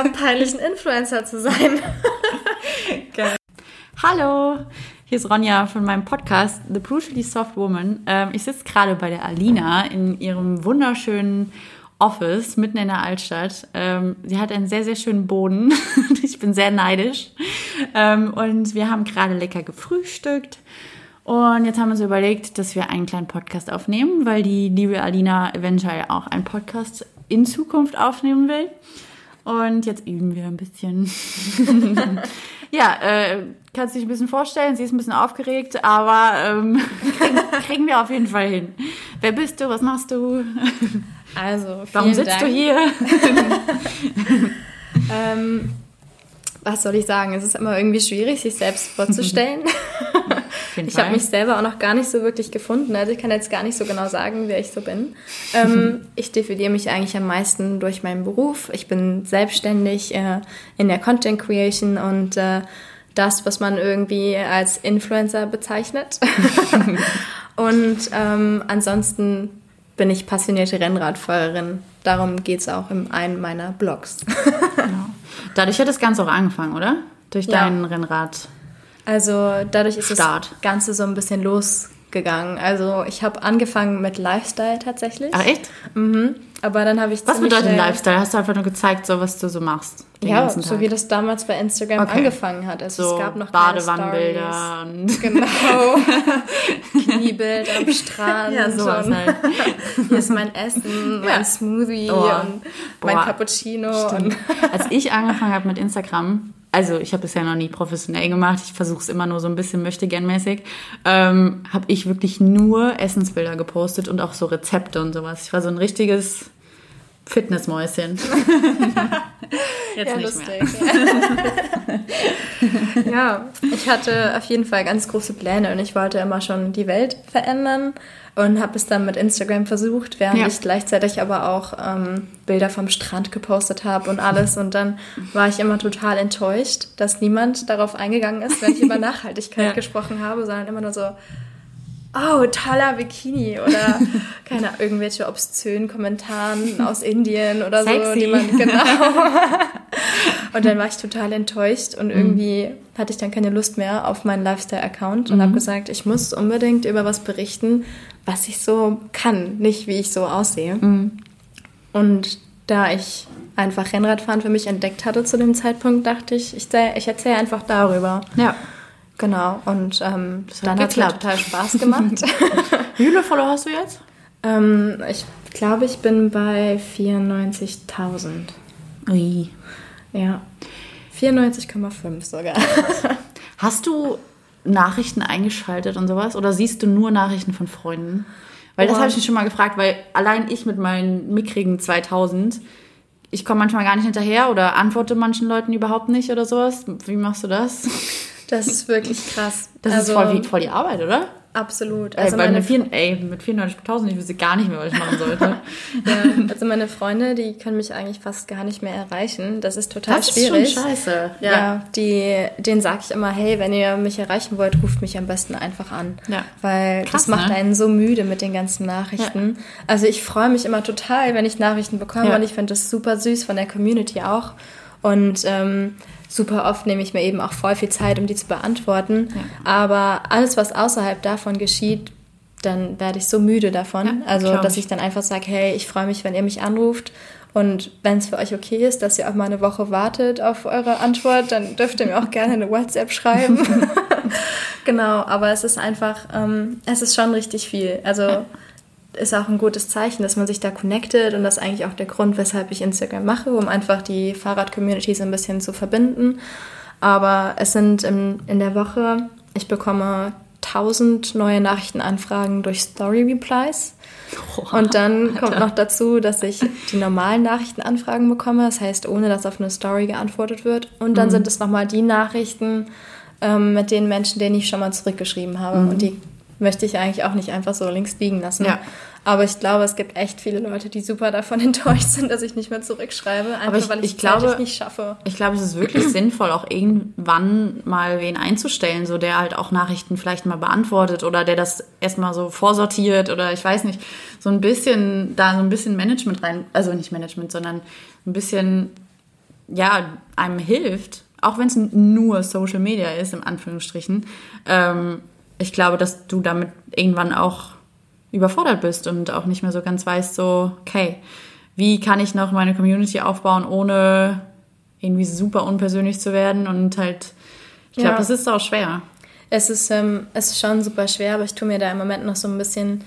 Einfach peinlich, ein Influencer zu sein. Geil. Hallo, hier ist Ronja von meinem Podcast The Brutally Soft Woman. Ähm, ich sitze gerade bei der Alina in ihrem wunderschönen Office mitten in der Altstadt. Ähm, sie hat einen sehr, sehr schönen Boden. ich bin sehr neidisch. Ähm, und wir haben gerade lecker gefrühstückt. Und jetzt haben wir uns überlegt, dass wir einen kleinen Podcast aufnehmen, weil die liebe Alina eventuell auch einen Podcast in Zukunft aufnehmen will. Und jetzt üben wir ein bisschen. ja, äh, kannst du dich ein bisschen vorstellen. Sie ist ein bisschen aufgeregt, aber ähm, kriegen, kriegen wir auf jeden Fall hin. Wer bist du? Was machst du? Also, Warum sitzt Dank. du hier? ähm, was soll ich sagen? Es ist immer irgendwie schwierig, sich selbst vorzustellen. Ich habe mich selber auch noch gar nicht so wirklich gefunden. Also ich kann jetzt gar nicht so genau sagen, wer ich so bin. Ähm, ich definiere mich eigentlich am meisten durch meinen Beruf. Ich bin selbstständig äh, in der Content Creation und äh, das, was man irgendwie als Influencer bezeichnet. und ähm, ansonsten bin ich passionierte Rennradfahrerin. Darum geht es auch in einem meiner Blogs. genau. Dadurch hat das Ganze auch angefangen, oder? Durch Ja. deinen Rennrad. Also dadurch ist Start. das Ganze so ein bisschen losgegangen. Also ich habe angefangen mit Lifestyle tatsächlich. Ach echt? Mhm. Aber dann habe ich Was bedeutet Lifestyle? Hast du einfach nur gezeigt, so was du so machst? Ja, so wie das damals bei Instagram Okay. angefangen hat. Also so es gab noch Badewannenbilder. und-. Genau. Kniebild am Strand. Ja, sowas und halt. Hier ist mein Essen, mein Ja. Smoothie Oh. und mein Boah. Cappuccino. Stimmt. Und Als ich angefangen habe mit Instagram, also ich habe es ja noch nie professionell gemacht, ich versuche es immer nur so ein bisschen möchtegern-mäßig, ähm, habe ich wirklich nur Essensbilder gepostet und auch so Rezepte und sowas. Ich war so ein richtiges Fitnessmäuschen. Jetzt ja, nicht lustig. mehr. ja, ich hatte auf jeden Fall ganz große Pläne und ich wollte immer schon die Welt verändern und habe es dann mit Instagram versucht, während Ja. ich gleichzeitig aber auch ähm, Bilder vom Strand gepostet habe und alles. Und dann war ich immer total enttäuscht, dass niemand darauf eingegangen ist, wenn ich über Nachhaltigkeit Ja. gesprochen habe, sondern immer nur so, oh, toller Bikini oder keine irgendwelche obszönen Kommentaren aus Indien oder so, Sexy. die man genau. und dann war ich total enttäuscht und irgendwie hatte ich dann keine Lust mehr auf meinen Lifestyle-Account und habe gesagt, ich muss unbedingt über was berichten, was ich so kann, nicht wie ich so aussehe. Und da ich einfach Rennradfahren für mich entdeckt hatte zu dem Zeitpunkt, dachte ich, ich, ich erzähle einfach darüber. Ja. Genau, und ähm, hat dann hat es total Spaß gemacht. Wie viele Follower hast du jetzt? ähm, ich glaube, ich bin bei 94.000. Ui. Ja, 94,5 sogar. Hast du Nachrichten eingeschaltet und sowas? Oder siehst du nur Nachrichten von Freunden? Weil das Boah. habe ich mich schon mal gefragt, weil allein ich mit meinen mickrigen 2000, ich komme manchmal gar nicht hinterher oder antworte manchen Leuten überhaupt nicht oder sowas. Wie machst du das? Das ist wirklich krass. Das also, ist voll, voll die Arbeit, oder? Absolut. Also bei meine, mit, vier, ey, mit 94.000, ich wüsste gar nicht mehr, was ich machen sollte. ja, also meine Freunde, die können mich eigentlich fast gar nicht mehr erreichen. Das ist total Das ist schwierig. schon scheiße. Ja, die, denen sage ich immer, hey, wenn ihr mich erreichen wollt, ruft mich am besten einfach an. Ja. Weil Krass, das macht ne? einen so müde mit den ganzen Nachrichten. Also ich freue mich immer total, wenn ich Nachrichten bekomme Ja. und ich finde das super süß von der Community auch. Und ähm, super oft nehme ich mir eben auch voll viel Zeit, um die zu beantworten. Aber alles, was außerhalb davon geschieht, dann werde ich so müde davon. Ja, also, dass ich. ich dann einfach sage, hey, ich freue mich, wenn ihr mich anruft. Und wenn es für euch okay ist, dass ihr auch mal eine Woche wartet auf eure Antwort, dann dürft ihr mir auch gerne eine WhatsApp schreiben. genau, aber es ist einfach, ähm, es ist schon richtig viel. Also ist auch ein gutes Zeichen, dass man sich da connectet und das ist eigentlich auch der Grund, weshalb ich Instagram mache, um einfach die Fahrrad-Community so ein bisschen zu verbinden. Aber es sind in, in der Woche, ich bekomme 1000 neue Nachrichtenanfragen durch Story-Replies. Und dann kommt noch dazu, dass ich die normalen Nachrichtenanfragen bekomme, das heißt, ohne dass auf eine Story geantwortet wird. Und dann sind es nochmal die Nachrichten ähm, mit den Menschen, denen ich schon mal zurückgeschrieben habe. Und die möchte ich eigentlich auch nicht einfach so links liegen lassen. Ja. Aber ich glaube, es gibt echt viele Leute, die super davon enttäuscht sind, dass ich nicht mehr zurückschreibe, einfach ich- weil ich, ich glaube- nicht schaffe. Ich glaube, es ist wirklich sinnvoll, auch irgendwann mal wen einzustellen, so der halt auch Nachrichten vielleicht mal beantwortet oder der das erstmal so vorsortiert oder ich weiß nicht, so ein bisschen, da so ein bisschen Management rein, also nicht Management, sondern ein bisschen ja, einem hilft, auch wenn es nur Social Media ist, im Anführungsstrichen, ähm, ich glaube, dass du damit irgendwann auch überfordert bist und auch nicht mehr so ganz weißt, so, okay, wie kann ich noch meine Community aufbauen, ohne irgendwie super unpersönlich zu werden und halt, ich glaube, ja. das ist auch schwer. Es ist, ähm, es ist schon super schwer, aber ich tue mir da im Moment noch so ein bisschen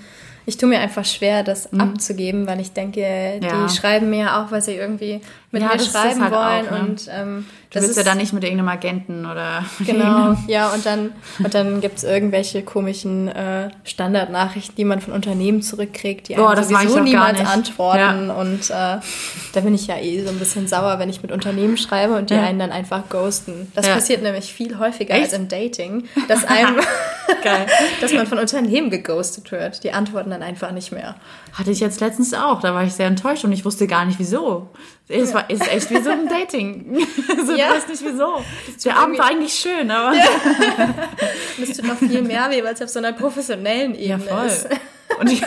ich tue mir einfach schwer, das mhm. abzugeben, weil ich denke, die ja. schreiben mir auch, weil sie irgendwie mit ja, mir schreiben halt wollen. Auch, ne? und, ähm, du willst ja dann nicht mit irgendeinem Agenten oder. Genau, ja, und dann, und dann gibt es irgendwelche komischen äh, Standardnachrichten, die man von Unternehmen zurückkriegt, die Boah, sowieso niemals antworten. Ja. Und äh, da bin ich ja eh so ein bisschen sauer, wenn ich mit Unternehmen schreibe und die einen dann einfach ghosten. Das passiert nämlich viel häufiger Echt? als im Dating, dass einem, dass man von Unternehmen geghostet wird. Die antworten dann einfach nicht mehr. Hatte ich jetzt letztens auch. Da war ich sehr enttäuscht und ich wusste gar nicht wieso. Es war, ist echt wie so ein Dating. also, ja. Ich weiß nicht wieso. Der Abend war eigentlich schön, aber. Ja. das tut noch viel mehr weh, weil es auf so einer professionellen Ebene ja, voll. ist. Und ich,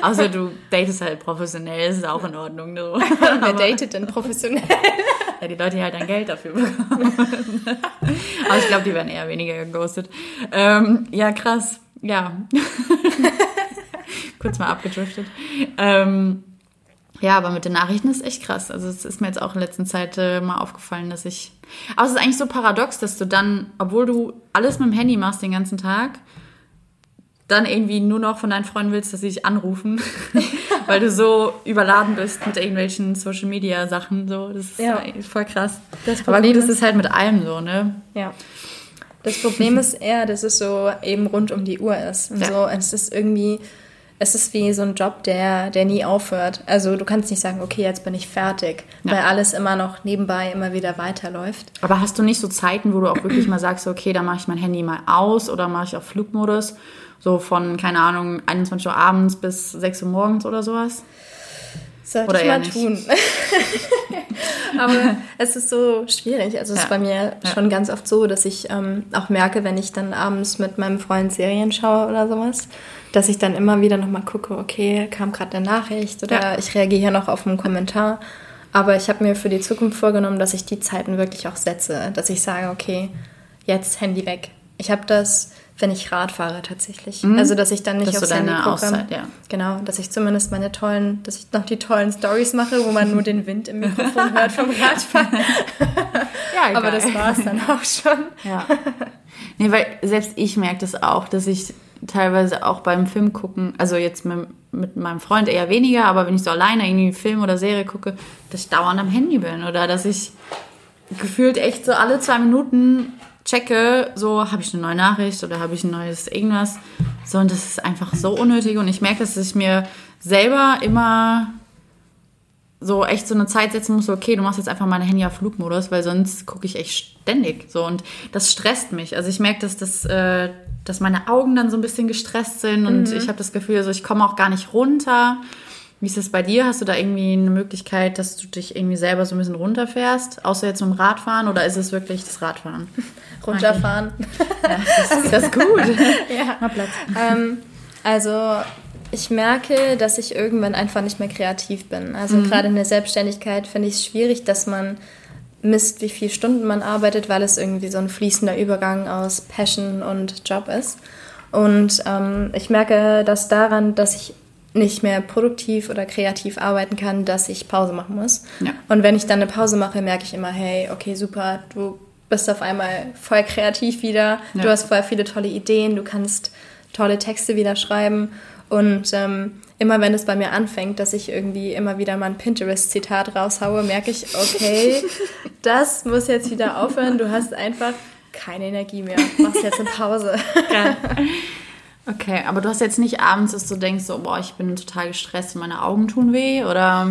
also du datest halt professionell, ist auch in Ordnung. Ne? Wer datet denn professionell? ja, die Leute, die halt dann Geld dafür bekommen. Aber ich glaube, die werden eher weniger geghostet. Ähm, ja, krass. Ja. Kurz mal abgedriftet. Ähm, ja, aber mit den Nachrichten ist echt krass. Also es ist mir jetzt auch in letzter Zeit äh, mal aufgefallen, dass ich. Aber es ist eigentlich so paradox, dass du dann, obwohl du alles mit dem Handy machst den ganzen Tag, dann irgendwie nur noch von deinen Freunden willst, dass sie dich anrufen, weil du so überladen bist mit irgendwelchen Social Media Sachen. So, das ist ja. voll krass. Aber gut, das ist halt mit allem so, ne? Ja. Das Problem ist eher, dass es so eben rund um die Uhr ist. Und ja. so, es ist irgendwie es ist wie so ein Job, der, der nie aufhört. Also du kannst nicht sagen, okay, jetzt bin ich fertig, ja. weil alles immer noch nebenbei immer wieder weiterläuft. Aber hast du nicht so Zeiten, wo du auch wirklich mal sagst, okay, da mache ich mein Handy mal aus oder mache ich auf Flugmodus? So von, keine Ahnung, 21 Uhr abends bis 6 Uhr morgens oder sowas? Sollte oder ich mal nicht? tun. Aber es ist so schwierig. Also es ja. ist bei mir ja. schon ganz oft so, dass ich ähm, auch merke, wenn ich dann abends mit meinem Freund Serien schaue oder sowas, dass ich dann immer wieder nochmal gucke, okay, kam gerade eine Nachricht oder ja. ich reagiere hier noch auf einen Kommentar. Aber ich habe mir für die Zukunft vorgenommen, dass ich die Zeiten wirklich auch setze, dass ich sage, okay, jetzt Handy weg. Ich habe das, wenn ich Rad fahre tatsächlich. Mhm. Also dass ich dann nicht dass aufs Handy gucke. Auszeit, ja. Genau, dass ich zumindest meine tollen, dass ich noch die tollen Stories mache, wo man nur den Wind im Mikrofon hört vom Radfahren. ja, egal. Aber das war es dann auch schon. Ja. Nee, weil selbst ich merke das auch, dass ich teilweise auch beim Film gucken, also jetzt mit, mit, meinem Freund eher weniger, aber wenn ich so alleine irgendwie Film oder Serie gucke, dass ich dauernd am Handy bin oder dass ich gefühlt echt so alle zwei Minuten checke, so habe ich eine neue Nachricht oder habe ich ein neues irgendwas. So, und das ist einfach so unnötig und ich merke, dass ich mir selber immer so echt so eine Zeit setzen muss, so, okay, du machst jetzt einfach meine Handy auf Flugmodus, weil sonst gucke ich echt ständig so und das stresst mich. Also ich merke, dass das, äh, dass meine Augen dann so ein bisschen gestresst sind und mhm. ich habe das Gefühl, also ich komme auch gar nicht runter. Wie ist das bei dir? Hast du da irgendwie eine Möglichkeit, dass du dich irgendwie selber so ein bisschen runterfährst, außer jetzt mit dem Radfahren oder ist es wirklich das Radfahren? Runterfahren. Ja, das, ist, das ist gut. ja. Mal Platz. Ähm, also ich merke, dass ich irgendwann einfach nicht mehr kreativ bin. Also mhm. gerade in der Selbstständigkeit finde ich es schwierig, dass man misst, wie viele Stunden man arbeitet, weil es irgendwie so ein fließender Übergang aus Passion und Job ist. Und ähm, ich merke das daran, dass ich nicht mehr produktiv oder kreativ arbeiten kann, dass ich Pause machen muss. Ja. Und wenn ich dann eine Pause mache, merke ich immer, hey, okay, super, du bist auf einmal voll kreativ wieder, ja. du hast voll viele tolle Ideen, du kannst tolle Texte wieder schreiben und ähm, immer wenn es bei mir anfängt, dass ich irgendwie immer wieder mal ein Pinterest-Zitat raushaue, merke ich, okay, das muss jetzt wieder aufhören. Du hast einfach keine Energie mehr. Machst jetzt eine Pause. Ja. Okay, aber du hast jetzt nicht abends, dass du denkst, so, boah, ich bin total gestresst und meine Augen tun weh oder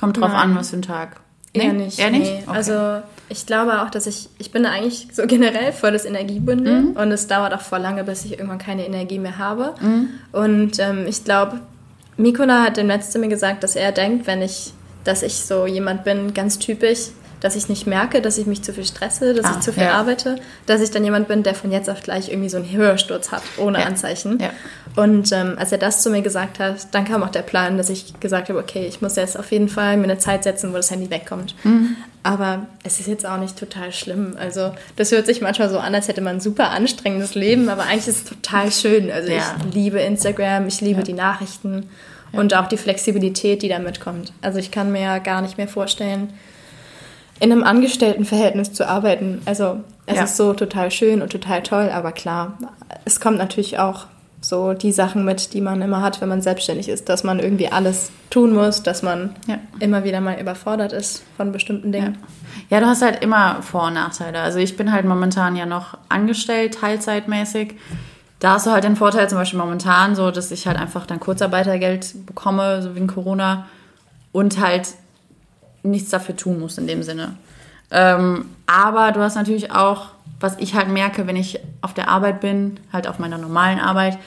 kommt drauf Nein. an, was für ein Tag? Nee? Eher nicht. Eher nicht? Nee. Okay. Also ich glaube auch, dass ich, ich bin eigentlich so generell voll das Energiebündel mhm. und es dauert auch voll lange, bis ich irgendwann keine Energie mehr habe. Mhm. Und ähm, ich glaube, Mikona hat dem letzten mir gesagt, dass er denkt, wenn ich, dass ich so jemand bin, ganz typisch, dass ich nicht merke, dass ich mich zu viel stresse, dass Ah, ich zu viel ja. arbeite, dass ich dann jemand bin, der von jetzt auf gleich irgendwie so einen Hörsturz hat, ohne Ja. Anzeichen. Ja. Und ähm, als er das zu mir gesagt hat, dann kam auch der Plan, dass ich gesagt habe, okay, ich muss jetzt auf jeden Fall mir eine Zeit setzen, wo das Handy wegkommt. Mhm. Aber es ist jetzt auch nicht total schlimm. Also das hört sich manchmal so an, als hätte man ein super anstrengendes Leben, aber eigentlich ist es total schön. Also ich liebe Instagram, ich liebe die Nachrichten und auch die Flexibilität, die damit kommt. Also ich kann mir ja gar nicht mehr vorstellen, in einem Angestelltenverhältnis zu arbeiten. Also es Ja. ist so total schön und total toll, aber klar, es kommt natürlich auch so die Sachen mit, die man immer hat, wenn man selbstständig ist, dass man irgendwie alles tun muss, dass man Ja. immer wieder mal überfordert ist von bestimmten Ja. Dingen. ja, du hast halt immer Vor- und Nachteile. Also ich bin halt momentan ja noch angestellt, teilzeitmäßig. Da hast du halt den Vorteil zum Beispiel momentan so, dass ich halt einfach dann Kurzarbeitergeld bekomme, so wegen Corona und halt nichts dafür tun muss in dem Sinne. Ähm, aber du hast natürlich auch, was ich halt merke, wenn ich auf der Arbeit bin, halt auf meiner normalen Arbeit,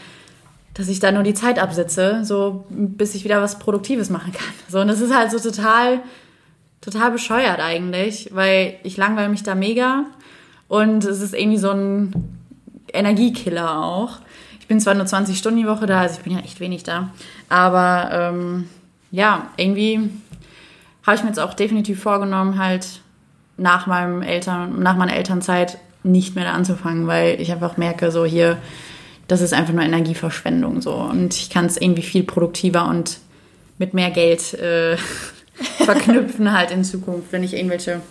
dass ich da nur die Zeit absitze, so bis ich wieder was Produktives machen kann. So, und das ist halt so total, total bescheuert eigentlich, weil ich langweile mich da mega und es ist irgendwie so ein Energiekiller auch. Ich bin zwar nur 20 Stunden die Woche da, also ich bin ja echt wenig da, aber ähm, ja, irgendwie habe ich mir jetzt auch definitiv vorgenommen, halt nach meinem Eltern, nach meiner Elternzeit nicht mehr da anzufangen, weil ich einfach merke, so hier, das ist einfach nur Energieverschwendung so und ich kann es irgendwie viel produktiver und mit mehr Geld äh, verknüpfen halt in Zukunft, wenn ich irgendwelche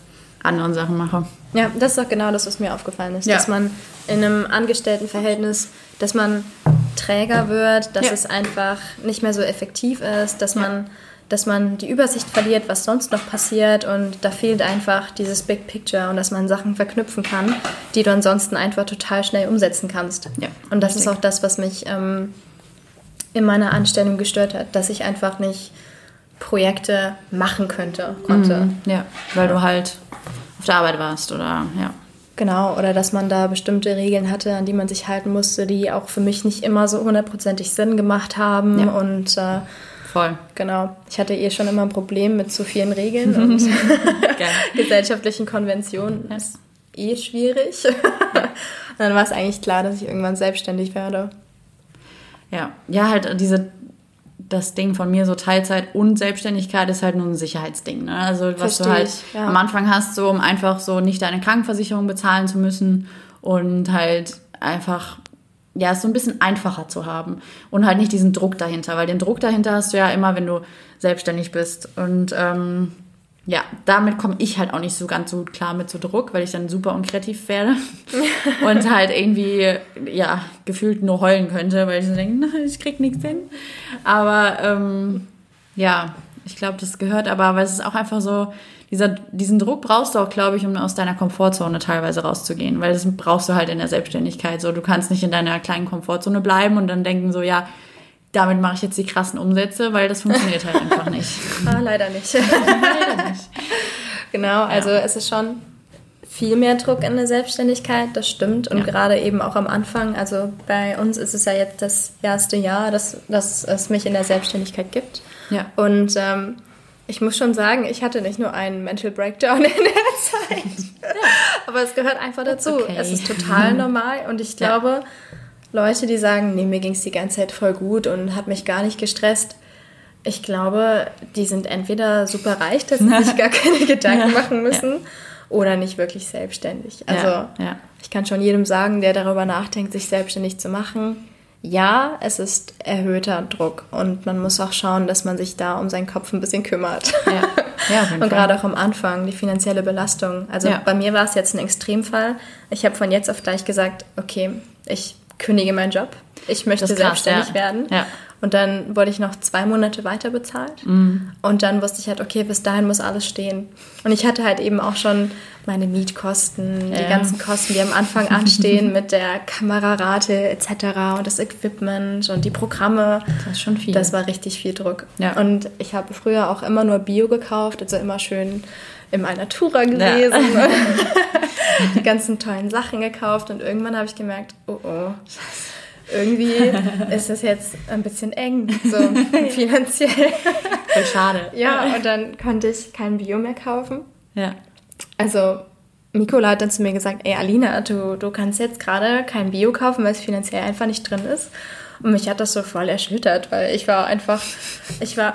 anderen Sachen mache. Ja, das ist doch genau das, was mir aufgefallen ist. Ja. Dass man in einem Angestelltenverhältnis, dass man träger wird, dass Ja. es einfach nicht mehr so effektiv ist, dass man dass man die Übersicht verliert, was sonst noch passiert und da fehlt einfach dieses Big Picture und dass man Sachen verknüpfen kann, die du ansonsten einfach total schnell umsetzen kannst. Ja, und das ist richtig. auch das, was mich ähm, in meiner Anstellung gestört hat, dass ich einfach nicht Projekte machen könnte, konnte. Mhm, Ja, weil du halt auf der Arbeit warst oder ja. Genau, oder dass man da bestimmte Regeln hatte, an die man sich halten musste, die auch für mich nicht immer so hundertprozentig Sinn gemacht haben. Ja. Und äh, Voll. genau, ich hatte eh schon immer ein Problem mit zu vielen Regeln und gesellschaftlichen Konventionen. Ja. Ist eh schwierig. und dann war es eigentlich klar, dass ich irgendwann selbstständig werde. Ja, ja, halt diese, das Ding von mir, so Teilzeit und Selbstständigkeit ist halt nur ein Sicherheitsding. Ne? Also was Versteh du halt ich, ja. am Anfang hast, so um einfach so nicht deine Krankenversicherung bezahlen zu müssen und halt einfach, ja, es so ein bisschen einfacher zu haben und halt nicht diesen Druck dahinter, weil den Druck dahinter hast du ja immer, wenn du selbstständig bist und ähm, ja, damit komme ich halt auch nicht so ganz so gut klar mit so Druck, weil ich dann super unkreativ werde und halt irgendwie, ja, gefühlt nur heulen könnte, weil ich so denke, ich krieg nichts hin. Aber ähm, ja, ich glaube, das gehört aber, aber es ist auch einfach so, dieser, diesen Druck brauchst du auch, glaube ich, um aus deiner Komfortzone teilweise rauszugehen, weil das brauchst du halt in der Selbstständigkeit. So, du kannst nicht in deiner kleinen Komfortzone bleiben und dann denken so, ja, damit mache ich jetzt die krassen Umsätze, weil das funktioniert halt einfach nicht. Ah, leider nicht. Leider nicht. Genau, also es ist schon viel mehr Druck in der Selbstständigkeit, das stimmt. Und Ja. gerade eben auch am Anfang, also bei uns ist es ja jetzt das erste Jahr, dass, dass es mich in der Selbstständigkeit gibt. Ja. Und ähm, ich muss schon sagen, ich hatte nicht nur einen Mental Breakdown in der Zeit, aber es gehört einfach dazu. okay. Es ist total normal und ich Ja. glaube, Leute, die sagen, nee, mir ging es die ganze Zeit voll gut und hat mich gar nicht gestresst, ich glaube, die sind entweder super reich, dass sie sich gar keine Gedanken machen müssen, oder nicht wirklich selbstständig. Also Ja, ja. ich kann schon jedem sagen, der darüber nachdenkt, sich selbstständig zu machen, ja, es ist erhöhter Druck und man muss auch schauen, dass man sich da um seinen Kopf ein bisschen kümmert. Ja, ja Und gerade auch am Anfang, die finanzielle Belastung. Also Ja. bei mir war es jetzt ein Extremfall. Ich habe von jetzt auf gleich gesagt, okay, ich kündige meinen Job. Ich möchte krass, selbstständig ja. werden. Ja. Und dann wurde ich noch zwei Monate weiter bezahlt. Mhm. Und dann wusste ich halt, okay, bis dahin muss alles stehen. Und ich hatte halt eben auch schon meine Mietkosten, die Ja. ganzen Kosten, die am Anfang anstehen mit der Kamerarate etc. und das Equipment und die Programme. Das ist schon viel. Das war richtig viel Druck. Ja. Und ich habe früher auch immer nur Bio gekauft, also immer schön im Alnatura gelesen, die ganzen tollen Sachen gekauft und irgendwann habe ich gemerkt, oh oh, irgendwie ist es jetzt ein bisschen eng, so finanziell. Voll schade. Ja, und dann konnte ich kein Bio mehr kaufen. Ja. also Mikola hat dann zu mir gesagt, ey Alina, du, du kannst jetzt gerade kein Bio kaufen, weil es finanziell einfach nicht drin ist. Und mich hat das so voll erschüttert, weil ich war einfach, ich war,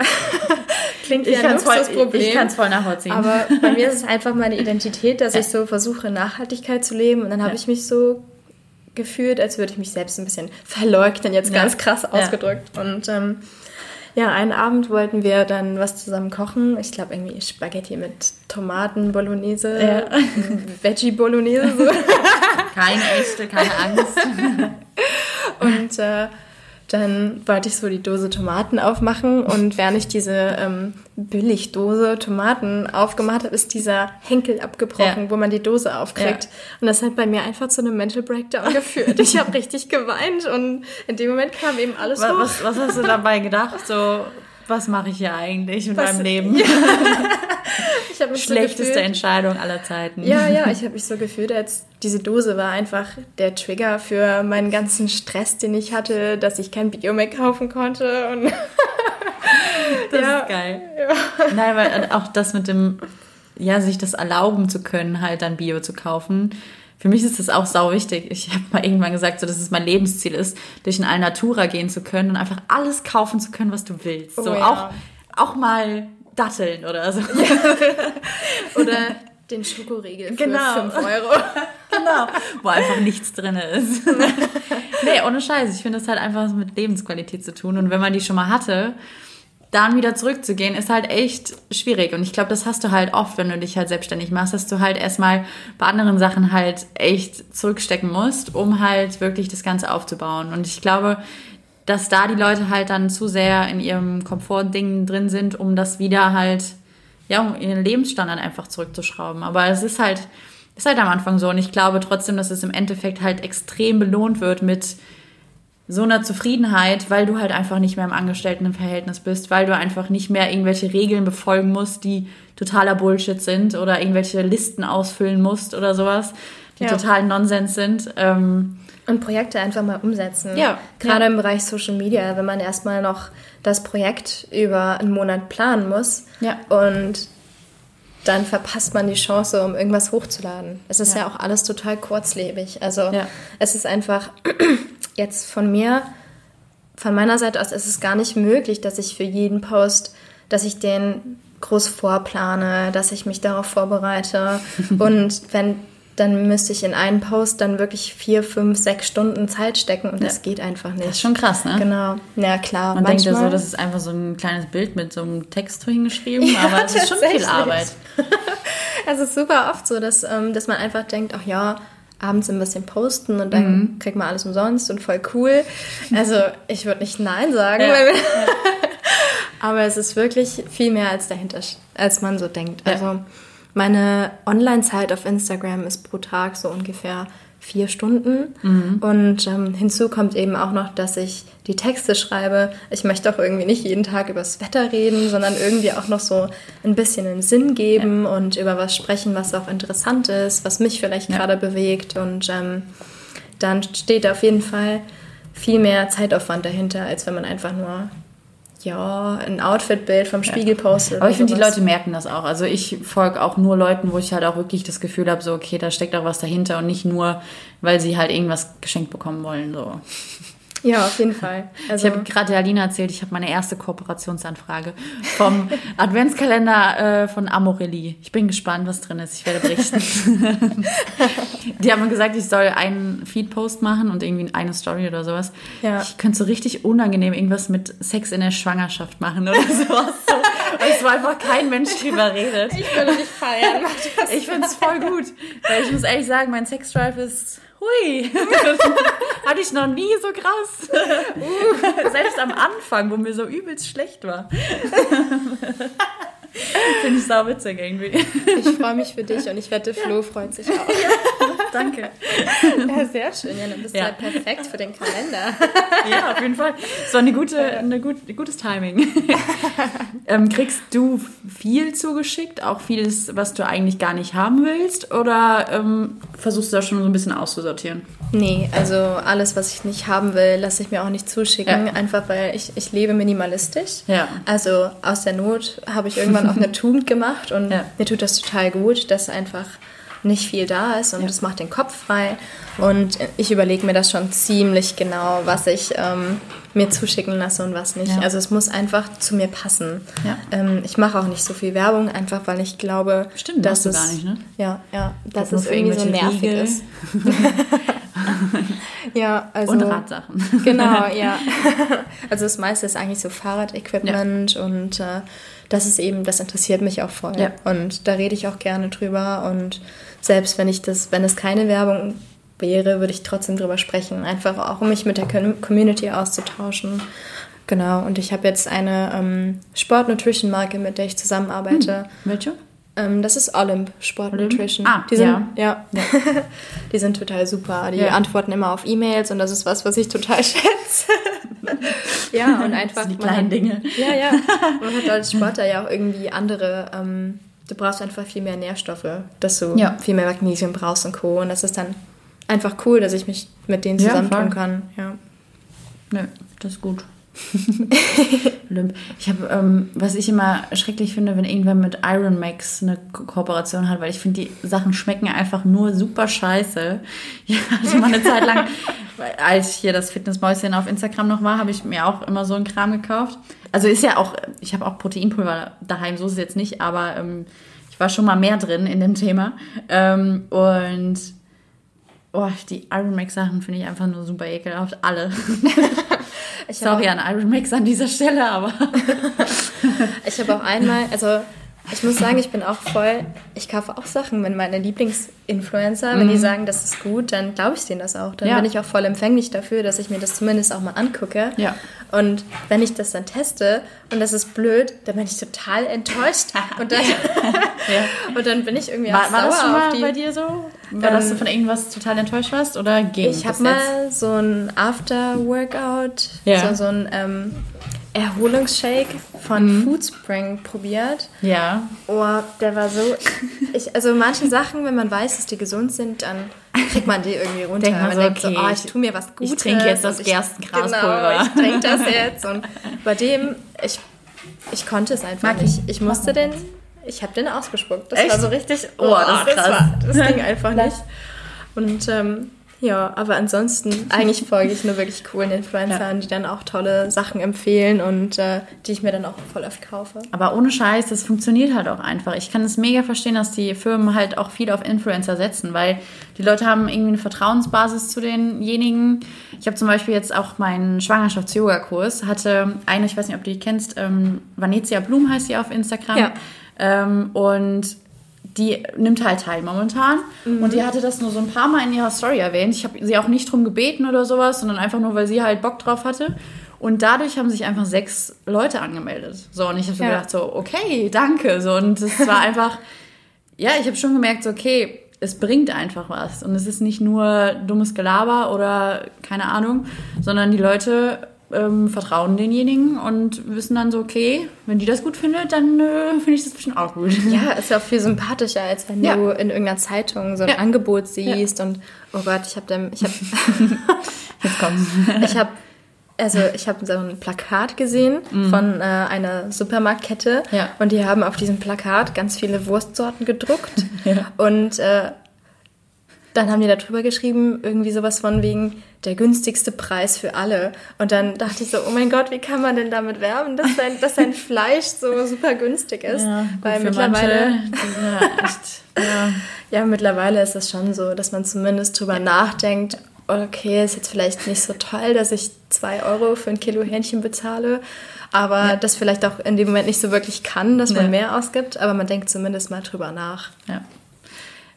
klingt wie Ich ein Luxusproblem. ich kann's voll nachvollziehen. Aber bei mir ist es einfach meine Identität, dass ich so versuche, Nachhaltigkeit zu leben. Und dann habe Ja. ich mich so gefühlt, als würde ich mich selbst ein bisschen verleugnen, jetzt Ja. ganz krass Ja. ausgedrückt. Und ähm, ja, einen Abend wollten wir dann was zusammen kochen. Ich glaube irgendwie Spaghetti mit Tomaten, Bolognese, Ja. Veggie Bolognese. So. Keine echte, keine Angst. Und äh, dann wollte ich so die Dose Tomaten aufmachen und während ich diese ähm, Billigdose Tomaten aufgemacht habe, ist dieser Henkel abgebrochen, Ja. wo man die Dose aufkriegt. Ja. Und das hat bei mir einfach zu einem Mental Breakdown geführt. Ich habe richtig geweint und in dem Moment kam eben alles Was, hoch. was, was hast du dabei gedacht? So, was mache ich hier eigentlich mit Was- meinem Leben? Ja. Ich habe mich so Schlechteste gefühlt, Entscheidung aller Zeiten. Ja, ja, ich habe mich so gefühlt, als diese Dose war einfach der Trigger für meinen ganzen Stress, den ich hatte, dass ich kein Bio mehr kaufen konnte. Und Das Ja. ist geil. Nein, weil auch das mit dem, ja, sich das erlauben zu können, halt dann Bio zu kaufen. Für mich ist das auch sau wichtig. Ich habe mal irgendwann gesagt, so, dass es mein Lebensziel ist, durch ein Alnatura gehen zu können und einfach alles kaufen zu können, was du willst. So Oh ja. auch, auch mal Datteln oder so. Oder den Schokoriegel für Genau. 5 Euro. Genau. Wo einfach nichts drin ist. nee, ohne Scheiß. Ich finde das halt einfach mit Lebensqualität zu tun. Und wenn man die schon mal hatte, dann wieder zurückzugehen, ist halt echt schwierig. Und ich glaube, das hast du halt oft, wenn du dich halt selbstständig machst, dass du halt erstmal bei anderen Sachen halt echt zurückstecken musst, um halt wirklich das Ganze aufzubauen. Und ich glaube, dass da die Leute halt dann zu sehr in ihrem Komfortding drin sind, um das wieder halt, ja, um ihren Lebensstandard einfach zurückzuschrauben. Aber es ist halt, ist halt am Anfang so. Und ich glaube trotzdem, dass es im Endeffekt halt extrem belohnt wird mit so einer Zufriedenheit, weil du halt einfach nicht mehr im Angestelltenverhältnis bist, weil du einfach nicht mehr irgendwelche Regeln befolgen musst, die totaler Bullshit sind oder irgendwelche Listen ausfüllen musst oder sowas, die Ja. total Nonsens sind. Ähm, Und Projekte einfach mal umsetzen. Ja, Gerade ja. im Bereich Social Media, wenn man erstmal noch das Projekt über einen Monat planen muss Ja. und dann verpasst man die Chance, um irgendwas hochzuladen. Es ist ja, Ja. auch alles total kurzlebig. Also es ist einfach jetzt von mir, von meiner Seite aus, ist es gar nicht möglich, dass ich für jeden Post, dass ich den groß vorplane, dass ich mich darauf vorbereite. und wenn, dann müsste ich in einen Post dann wirklich vier, fünf, sechs Stunden Zeit stecken und das geht einfach nicht. das ist schon krass, ne? Genau. Ja, klar. Man denkt ja so, manchmal- das ist einfach so ein kleines Bild mit so einem Text hingeschrieben, aber es ist schon viel. Arbeit. Es ist super oft so, dass, ähm, dass man einfach denkt, ach ja, abends ein bisschen posten und dann Mhm. kriegt man alles umsonst und voll cool. Also ich würde nicht Nein sagen, Ja. weil aber es ist wirklich viel mehr als dahinter, als man so denkt. Ja. Also meine Online-Zeit auf Instagram ist pro Tag so ungefähr vier Stunden. Mhm. Und ähm, hinzu kommt eben auch noch, dass ich die Texte schreibe. Ich möchte auch irgendwie nicht jeden Tag über das Wetter reden, sondern irgendwie auch noch so ein bisschen einen Sinn geben und über was sprechen, was auch interessant ist, was mich vielleicht Ja. gerade bewegt. Und ähm, dann steht auf jeden Fall viel mehr Zeitaufwand dahinter, als wenn man einfach nur ja, ein Outfit-Bild vom Spiegel postet. Aber ich finde, die. Leute merken das auch. Also ich folge auch nur Leuten, wo ich halt auch wirklich das Gefühl habe, so, okay, da steckt auch was dahinter und nicht nur, weil sie halt irgendwas geschenkt bekommen wollen. So. Ja, auf jeden Fall. Also, Ich habe gerade der Alina erzählt, ich habe meine erste Kooperationsanfrage vom Adventskalender äh, von Amorelli. Ich bin gespannt, was drin ist. Ich werde berichten. Die haben gesagt, ich soll einen Feed-Post machen und irgendwie eine Story oder sowas. Ja. Ich könnte so richtig unangenehm irgendwas mit Sex in der Schwangerschaft machen oder sowas. So. Und es war einfach kein Mensch drüber redet. ich würde dich feiern. Ich finde es voll gut. Weil ich muss ehrlich sagen, mein Sexdrive ist hui. Hatte ich noch nie so krass. Selbst am Anfang, wo mir so übelst schlecht war. Finde ich sau witzig irgendwie. Ich freue mich für dich und ich wette, Flo freut sich auch. danke. Ja, sehr schön. Ja, dann bist du Ja. ja perfekt für den Kalender. Ja, auf jeden Fall. Es war eine gute, eine gut, gutes Timing. ähm, kriegst du viel zugeschickt, auch vieles, was du eigentlich gar nicht haben willst? Oder ähm, versuchst du da schon so ein bisschen auszusortieren? Nee, also alles, was ich nicht haben will, lasse ich mir auch nicht zuschicken. Ja. Einfach weil ich, ich lebe minimalistisch. Ja. Also aus der Not habe ich irgendwann auch eine Tugend gemacht und Ja. mir tut das total gut, dass einfach nicht viel da ist und es macht den Kopf frei. Und ich überlege mir das schon ziemlich genau, was ich ähm, mir zuschicken lasse und was nicht. Ja. Also es muss einfach zu mir passen. Ja. Ähm, ich mache auch nicht so viel Werbung, einfach weil ich glaube, Stimmt, dass es gar nicht, ne? ja, ja, dass es irgendwie so nervig Riegel. ist. ja, also Und Radsachen. Genau, ja. Also das meiste ist eigentlich so Fahrradequipment und äh, das ist eben, das interessiert mich auch voll. Ja. Und da rede ich auch gerne drüber und selbst wenn ich das, wenn es keine Werbung wäre, würde ich trotzdem drüber sprechen, einfach auch um mich mit der Com- Community auszutauschen. Genau, und ich habe jetzt eine ähm, Sport-Nutrition-Marke, mit der ich zusammenarbeite. Welche? Ähm, das ist Olymp Sport Olymp? Nutrition. Ah, die sind, ja. ja. die sind total super. Die Ja. antworten immer auf E-Mails und das ist was, was ich total schätze. ja, und einfach. Das sind die kleinen hat, Dinge. Ja, ja. Man hat als Sportler ja auch irgendwie andere. Ähm, du brauchst einfach viel mehr Nährstoffe, dass du Ja. viel mehr Magnesium brauchst und Co. Und das ist dann einfach cool, dass ich mich mit denen Ja, zusammentun voll. kann. Ja. Nö, das ist gut. Olymp. ich habe, ähm, was ich immer schrecklich finde, wenn irgendwer mit Iron Max eine Ko Kooperation hat, weil ich finde, die Sachen schmecken einfach nur super scheiße. Ja, also mal eine Zeit lang, als hier das Fitnessmäuschen auf Instagram noch war, habe ich mir auch immer so einen Kram gekauft. Also ist ja auch, ich habe auch Proteinpulver daheim, so ist es jetzt nicht, aber ähm, ich war schon mal mehr drin in dem Thema. Ähm, und oh, die Iron Max Sachen finde ich einfach nur super ekelhaft. Alle. Ich Sorry an Iron Max an dieser Stelle, aber. Ich habe auch einmal, also ich muss sagen, ich bin auch voll, ich kaufe auch Sachen, wenn meine Lieblingsinfluencer, wenn die sagen, das ist gut, dann glaube ich denen das auch. Dann Mhm. Ja. bin ich auch voll empfänglich dafür, dass ich mir das zumindest auch mal angucke. Ja. Und wenn ich das dann teste und das ist blöd, dann bin ich total enttäuscht. Und dann, und dann bin ich irgendwie auch War, war das sauer schon auf mal die. bei dir so? War dass Ähm, du von irgendwas total enttäuscht warst? Oder ging Ich habe mal so ein After-Workout, Ja. so, so ein ähm, Erholungsshake von Mhm. Foodspring probiert. Ja. Oh, der war so. Ich, also manche Sachen, wenn man weiß, dass die gesund sind, dann kriegt man die irgendwie runter. Denkt man man so, denkt so, okay, oh, ich- ich tue mir was ich Gutes. trinke jetzt das ich- Gerstengraspulver. Genau, ich trinke das jetzt. Und bei dem, ich, ich konnte es einfach Mag nicht. ich. Ich musste den, ich habe den ausgespuckt. Das Echt? war so richtig, Oh, das ist krass. war, das ging einfach nicht. Und ähm, ja, aber ansonsten, eigentlich folge ich nur wirklich coolen Influencern, die dann auch tolle Sachen empfehlen und äh, die ich mir dann auch voll oft kaufe. Aber ohne Scheiß, das funktioniert halt auch einfach. Ich kann es mega verstehen, dass die Firmen halt auch viel auf Influencer setzen, weil die Leute haben irgendwie eine Vertrauensbasis zu denjenigen. Ich habe zum Beispiel jetzt auch meinen Schwangerschafts-Yoga-Kurs, hatte eine, ich weiß nicht, ob du die kennst, ähm, Vanezia Blum heißt sie auf Instagram. Ja. Ähm, und die nimmt halt teil momentan. Mhm. Und die hatte das nur so ein paar Mal in ihrer Story erwähnt. Ich habe sie auch nicht drum gebeten oder sowas, sondern einfach nur, weil sie halt Bock drauf hatte. Und dadurch haben sich einfach sechs Leute angemeldet. So, und ich habe so Ja. gedacht, so, okay, danke. So, und es war einfach, ja, ich habe schon gemerkt, so, okay, es bringt einfach was. Und es ist nicht nur dummes Gelaber oder keine Ahnung, sondern die Leute ähm, vertrauen denjenigen und wissen dann so, okay, wenn die das gut findet, dann äh, finde ich das bestimmt auch gut. Ja, ist ja auch viel sympathischer, als wenn Ja. du in irgendeiner Zeitung so ein Ja. Angebot siehst und oh Gott, ich habe dann, ich habe, Jetzt kommt's. ich habe, also ich habe so ein Plakat gesehen von äh, einer Supermarktkette. Ja. und die haben auf diesem Plakat ganz viele Wurstsorten gedruckt Ja. und äh, dann haben die da drüber geschrieben, irgendwie sowas von wegen der günstigste Preis für alle. Und dann dachte ich so, oh mein Gott, wie kann man denn damit werben, dass sein, dass sein Fleisch so super günstig ist? Ja, Weil mittlerweile, manche, ja, echt, ja. ja, mittlerweile ist es schon so, dass man zumindest drüber nachdenkt, okay, ist jetzt vielleicht nicht so toll, dass ich zwei Euro für ein Kilo Hähnchen bezahle, aber das vielleicht auch in dem Moment nicht so wirklich kann, dass man Ja. mehr ausgibt, aber man denkt zumindest mal drüber nach. ja.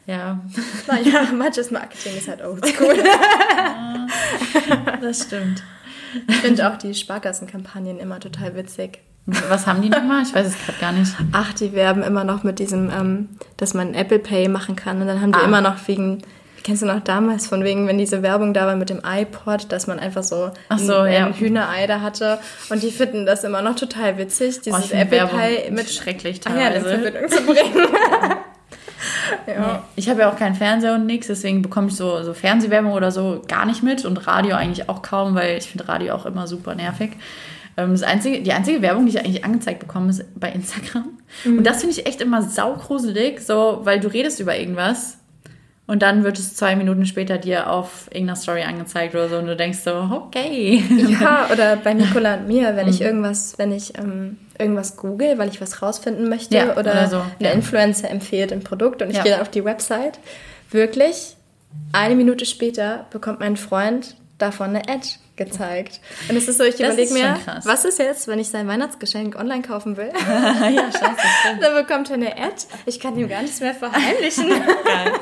Ja, Naja, manches Marketing ist halt oldschool. das stimmt. Ich finde auch die Sparkassenkampagnen immer total witzig. Was haben die nochmal? Ich weiß es gerade gar nicht. Ach, die werben immer noch mit diesem, ähm, dass man Apple Pay machen kann. Und dann haben die Ah. immer noch wegen Kennst du noch damals von wegen, wenn diese Werbung da war mit dem iPod, dass man einfach so, so ein, ja. Hühnerei da hatte und die finden das immer noch total witzig, dieses oh, Apple Pie mit schrecklich teilweise. Ah, ja, in Verbindung zu bringen. Ja. Ich habe ja auch keinen Fernseher und nichts, deswegen bekomme ich so, so Fernsehwerbung oder so gar nicht mit und Radio eigentlich auch kaum, weil ich finde Radio auch immer super nervig. Ähm, das einzige, die einzige Werbung, die ich eigentlich angezeigt bekomme, ist bei Instagram. Mhm. Und das finde ich echt immer saugruselig, so, weil du redest über irgendwas und dann wird es zwei Minuten später dir auf irgendeiner Story angezeigt oder so und du denkst so, okay. Ja, oder bei Nicola und mir, wenn ich mhm. irgendwas, wenn ich ähm, irgendwas google, weil ich was rausfinden möchte ja, oder, oder so. eine ja. Influencer empfiehlt ein Produkt und ich ja. gehe auf die Website, wirklich eine Minute später bekommt mein Freund davon eine Ad gezeigt. Und es ist so, ich überlege mir, was ist jetzt, wenn ich sein Weihnachtsgeschenk online kaufen will? ja, scheiße. Dann bekommt er eine Ad. Ich kann ihm gar nichts mehr verheimlichen. Geil.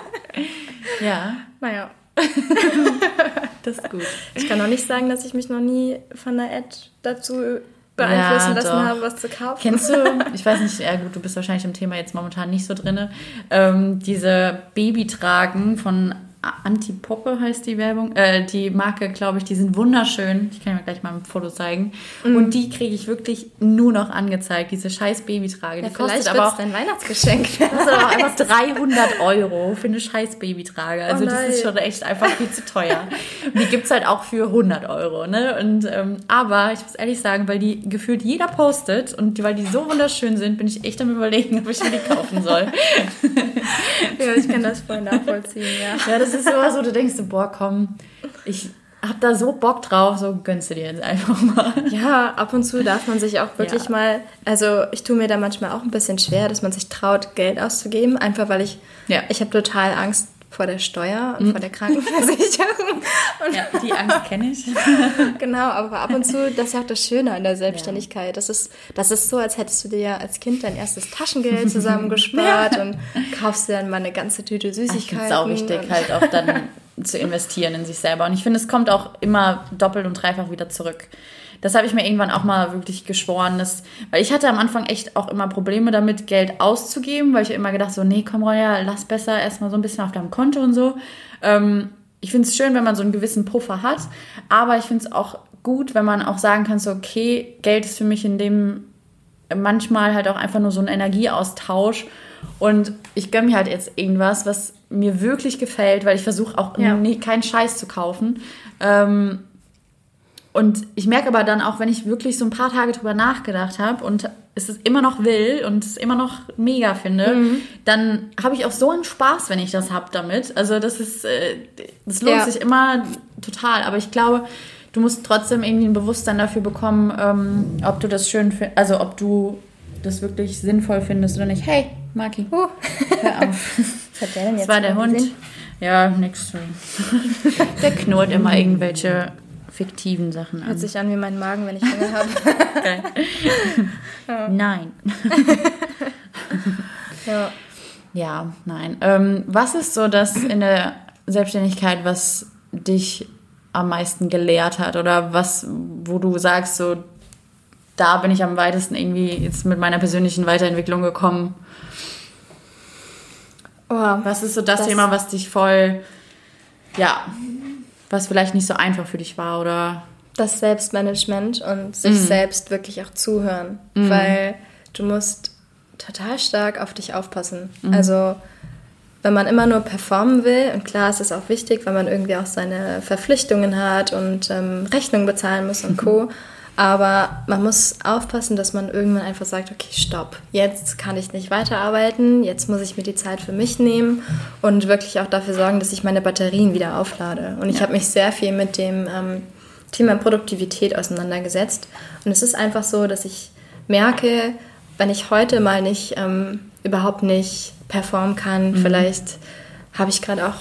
Ja. Naja. das ist gut. Ich kann auch nicht sagen, dass ich mich noch nie von einer Ad dazu beeinflussen ja, lassen doch. habe, was zu kaufen. Kennst du, ich weiß nicht, ja gut, du bist wahrscheinlich im Thema jetzt momentan nicht so drin, ähm, diese Babytragen von Antipoppe heißt die Werbung, äh, die Marke, glaube ich, die sind wunderschön. Ich kann mir gleich mal ein Foto zeigen. Mm. Und die kriege ich wirklich nur noch angezeigt, diese scheiß Babytrage. Die ja, kostet aber auch dein Weihnachtsgeschenk. Das ist aber auch einfach 300 Euro für eine scheiß Babytrage. Also oh das ist schon echt einfach viel zu teuer. Und die gibt es halt auch für 100 Euro. Ne? Und, ähm, aber ich muss ehrlich sagen, weil die gefühlt jeder postet und weil die so wunderschön sind, bin ich echt am überlegen, ob ich mir die kaufen soll. ja, ich kann das voll nachvollziehen, ja. Ja, das ist immer so, du denkst, boah, komm, ich hab da so Bock drauf, so gönnst du dir jetzt einfach mal. Ja, ab und zu darf man sich auch wirklich ja. mal, also ich tue mir da manchmal auch ein bisschen schwer, dass man sich traut, Geld auszugeben, einfach weil ich, ja. ich habe total Angst vor der Steuer und mhm. vor der Krankenversicherung. ja, die Angst kenne ich. genau, aber ab und zu, das ist ja auch das Schöne an der Selbstständigkeit. Das ist, das ist so, als hättest du dir ja als Kind dein erstes Taschengeld zusammengespart ja. und kaufst dir dann mal eine ganze Tüte Süßigkeiten. Ich es auch wichtig, halt auch dann zu investieren in sich selber. Und ich finde, es kommt auch immer doppelt und dreifach wieder zurück das habe ich mir irgendwann auch mal wirklich geschworen, dass, weil ich hatte am Anfang echt auch immer Probleme damit, Geld auszugeben, weil ich immer gedacht so, nee, komm Ronja, lass besser erstmal so ein bisschen auf deinem Konto und so. Ähm, ich finde es schön, wenn man so einen gewissen Puffer hat, aber ich finde es auch gut, wenn man auch sagen kann, so, okay, Geld ist für mich in dem manchmal halt auch einfach nur so ein Energieaustausch und ich gönne mir halt jetzt irgendwas, was mir wirklich gefällt, weil ich versuche auch ja. nie, keinen Scheiß zu kaufen. Ähm, und ich merke aber dann auch, wenn ich wirklich so ein paar Tage drüber nachgedacht habe und es ist immer noch will und es immer noch mega finde, mhm. dann habe ich auch so einen Spaß, wenn ich das habe damit. Also das ist, äh, das lohnt ja. sich immer total. Aber ich glaube, du musst trotzdem irgendwie ein Bewusstsein dafür bekommen, ähm, ob du das schön findest, also ob du das wirklich sinnvoll findest oder nicht. Hey, Maki, uh. hör auf. Was der? Das war der Hund. Gesehen? Ja, nix. der knurrt immer irgendwelche fiktiven Sachen an. Hört sich an wie mein Magen, wenn ich Hunger habe. Ja. Nein. ja. Ja, nein. Ähm, was ist so das in der Selbstständigkeit, was dich am meisten gelehrt hat oder was, wo du sagst, so da bin ich am weitesten irgendwie jetzt mit meiner persönlichen Weiterentwicklung gekommen? Oh, was ist so das, das Thema, was dich voll, ja, was vielleicht nicht so einfach für dich war oder das Selbstmanagement und sich mhm. selbst wirklich auch zuhören, mhm. weil du musst total stark auf dich aufpassen. Mhm. Also wenn man immer nur performen will, und klar ist es auch wichtig, weil man irgendwie auch seine Verpflichtungen hat und ähm, Rechnungen bezahlen muss und Co. Aber man muss aufpassen, dass man irgendwann einfach sagt, okay, stopp, jetzt kann ich nicht weiterarbeiten, jetzt muss ich mir die Zeit für mich nehmen und wirklich auch dafür sorgen, dass ich meine Batterien wieder auflade. Und ich ja. habe mich sehr viel mit dem ähm, Thema Produktivität auseinandergesetzt. Und es ist einfach so, dass ich merke, wenn ich heute mal nicht, ähm, überhaupt nicht performen kann, mhm. vielleicht habe ich gerade auch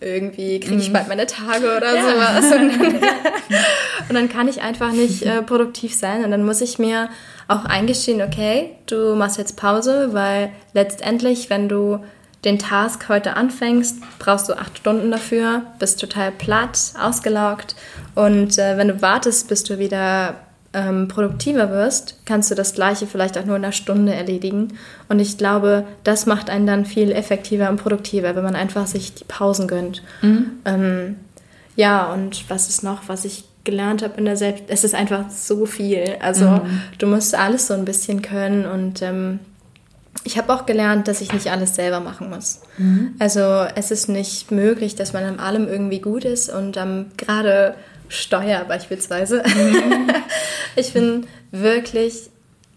irgendwie kriege ich mhm. bald meine Tage oder ja. sowas. Und dann, und dann, kann ich einfach nicht äh, produktiv sein. Und dann muss ich mir auch eingestehen, okay, du machst jetzt Pause, weil letztendlich, wenn du den Task heute anfängst, brauchst du acht Stunden dafür, bist total platt, ausgelaugt. Und äh, wenn du wartest, bis du wieder ähm, produktiver wirst, kannst du das Gleiche vielleicht auch nur in einer Stunde erledigen. Und ich glaube, das macht einen dann viel effektiver und produktiver, wenn man einfach sich die Pausen gönnt. Mhm. Ähm, ja, und was ist noch, was ich gelernt habe in der Selbst... Es ist einfach so viel. Also mhm. du musst alles so ein bisschen können und... Ähm, ich habe auch gelernt, dass ich nicht alles selber machen muss. Mhm. Also es ist nicht möglich, dass man an allem irgendwie gut ist und ähm, gerade Steuer beispielsweise. Mhm. ich bin wirklich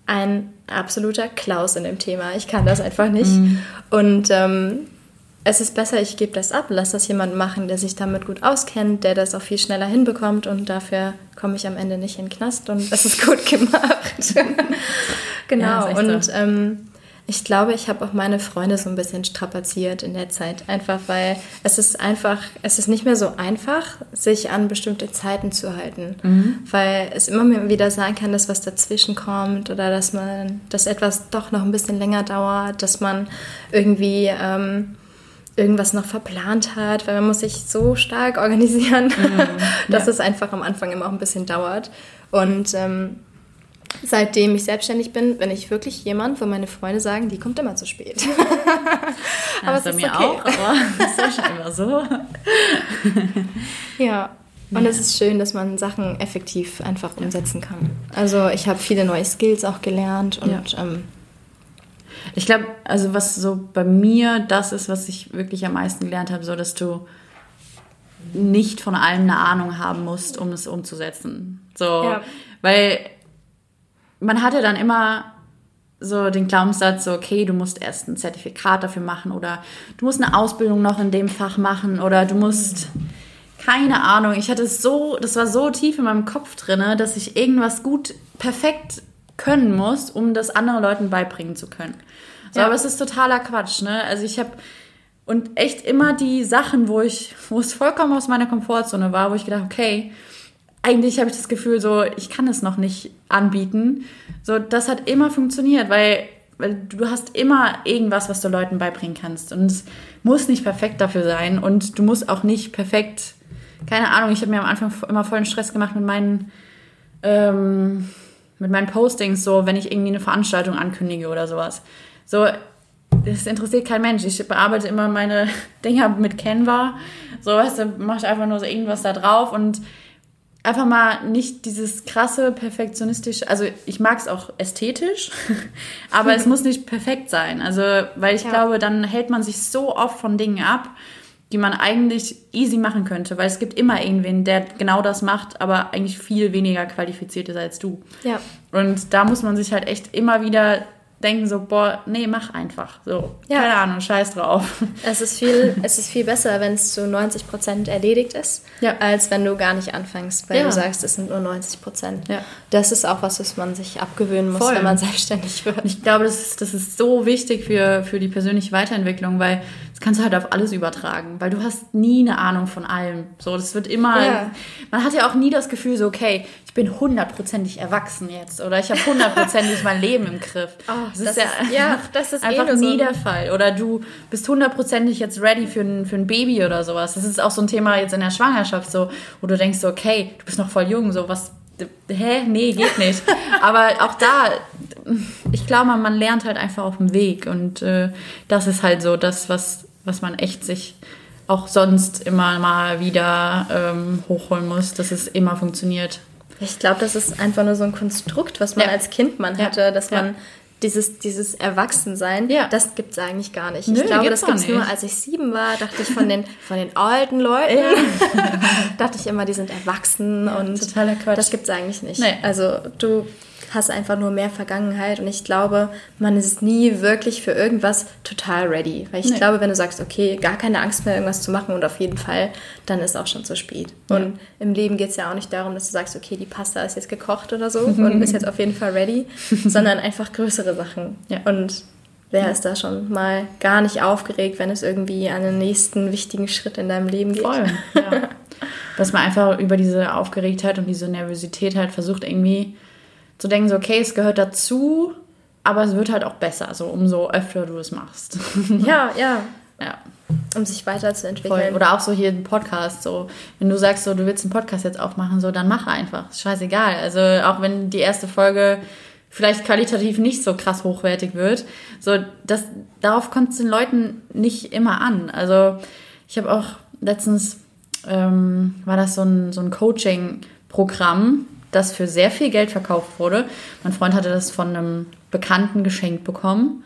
ein absoluter Klaus in dem Thema. Ich kann das einfach nicht. Mhm. Und ähm, es ist besser, ich gebe das ab, lass das jemand machen, der sich damit gut auskennt, der das auch viel schneller hinbekommt und dafür komme ich am Ende nicht in den Knast und das ist gut gemacht. genau. Ja, und ähm, ich glaube, ich habe auch meine Freunde so ein bisschen strapaziert in der Zeit. Einfach weil es ist einfach, es ist nicht mehr so einfach, sich an bestimmte Zeiten zu halten. Mhm. Weil es immer wieder sein kann, dass was dazwischen kommt oder dass man, dass etwas doch noch ein bisschen länger dauert, dass man irgendwie ähm, irgendwas noch verplant hat, weil man muss sich so stark organisieren, mhm. dass ja. es einfach am Anfang immer auch ein bisschen dauert. Und ähm, seitdem ich selbstständig bin, bin ich wirklich jemand, wo meine Freunde sagen, die kommt immer zu spät. aber das ist bei mir okay. auch, aber das ist ja schon immer so. ja. Und ja. es ist schön, dass man Sachen effektiv einfach umsetzen kann. Also ich habe viele neue Skills auch gelernt und ja. ähm, ich glaube, also was so bei mir das ist, was ich wirklich am meisten gelernt habe, so dass du nicht von allem eine Ahnung haben musst, um es umzusetzen. So, ja. weil man hatte dann immer so den Glaubenssatz, so, okay, du musst erst ein Zertifikat dafür machen oder du musst eine Ausbildung noch in dem Fach machen oder du musst, keine Ahnung, ich hatte es so, das war so tief in meinem Kopf drin, dass ich irgendwas gut, perfekt können muss, um das anderen Leuten beibringen zu können. So, ja. Aber es ist totaler Quatsch, ne? Also ich habe und echt immer die Sachen, wo ich, wo es vollkommen aus meiner Komfortzone war, wo ich gedacht, okay, eigentlich habe ich das Gefühl, so, ich kann es noch nicht anbieten. So, das hat immer funktioniert, weil, weil du hast immer irgendwas, was du Leuten beibringen kannst. Und es muss nicht perfekt dafür sein. Und du musst auch nicht perfekt, keine Ahnung, ich habe mir am Anfang immer vollen Stress gemacht mit meinen, ähm, mit meinen Postings, so, wenn ich irgendwie eine Veranstaltung ankündige oder sowas. So, das interessiert kein Mensch. Ich bearbeite immer meine Dinger mit Canva. So, weißt du, mache ich einfach nur so irgendwas da drauf und einfach mal nicht dieses krasse perfektionistische, also ich mag es auch ästhetisch, aber es muss nicht perfekt sein. Also, weil ich ja. glaube, dann hält man sich so oft von Dingen ab, die man eigentlich easy machen könnte, weil es gibt immer irgendwen, der genau das macht, aber eigentlich viel weniger qualifiziert ist als du. Ja. Und da muss man sich halt echt immer wieder denken so, boah, nee, mach einfach. So, ja. keine Ahnung, scheiß drauf. Es ist viel, es ist viel besser, wenn es zu 90 Prozent erledigt ist, ja. als wenn du gar nicht anfängst, weil ja. du sagst, es sind nur 90 Prozent. Ja. Das ist auch was, was man sich abgewöhnen muss, Voll. wenn man selbstständig wird. Ich glaube, das ist, das ist so wichtig für, für die persönliche Weiterentwicklung, weil das kannst du halt auf alles übertragen, weil du hast nie eine Ahnung von allem. So, das wird immer, man hat ja auch nie das Gefühl so, okay, ich bin hundertprozentig erwachsen jetzt oder ich habe hundertprozentig mein Leben im Griff. Oh, das, das, ist, ja, ja, das ist einfach eh nie so. der Fall. Oder du bist hundertprozentig jetzt ready für ein, für ein Baby oder sowas. Das ist auch so ein Thema jetzt in der Schwangerschaft, so, wo du denkst, so, okay, du bist noch voll jung, so was. Hä? Nee, geht nicht. Aber auch da, ich glaube, man lernt halt einfach auf dem Weg. Und äh, das ist halt so das, was, was man echt sich auch sonst immer mal wieder ähm, hochholen muss, dass es immer funktioniert. Ich glaube, das ist einfach nur so ein Konstrukt, was man ja. als Kind man hatte, dass man dieses, dieses Erwachsensein, ja. das gibt es eigentlich gar nicht. Nö, ich glaube, das gibt es nur, als ich sieben war, dachte ich von den, von den alten Leuten, ja. dachte ich immer, die sind erwachsen ja, und das gibt es eigentlich nicht. Nee. Also du hast einfach nur mehr Vergangenheit und ich glaube, man ist nie wirklich für irgendwas total ready. Weil ich nee. glaube, wenn du sagst, okay, gar keine Angst mehr, irgendwas zu machen und auf jeden Fall, dann ist auch schon zu spät. Ja. Und im Leben geht es ja auch nicht darum, dass du sagst, okay, die Pasta ist jetzt gekocht oder so und ist jetzt auf jeden Fall ready, sondern einfach größere Sachen. Ja. Und Wer ja. ist da schon mal gar nicht aufgeregt, wenn es irgendwie an den nächsten wichtigen Schritt in deinem Leben geht? Voll, ja. Dass man einfach über diese Aufgeregtheit und diese Nervosität halt versucht, irgendwie zu denken, so, okay, es gehört dazu, aber es wird halt auch besser, so umso öfter du es machst. Ja, ja. Ja. um sich weiterzuentwickeln. Voll. Oder auch so hier ein Podcast. So, wenn du sagst, so, du willst einen Podcast jetzt aufmachen, so, dann mach einfach. Ist scheißegal. Also auch wenn die erste Folge vielleicht qualitativ nicht so krass hochwertig wird, so das darauf kommt es den Leuten nicht immer an. Also ich habe auch letztens ähm, war das so ein, so ein Coaching-Programm, das für sehr viel Geld verkauft wurde. Mein Freund hatte das von einem Bekannten geschenkt bekommen.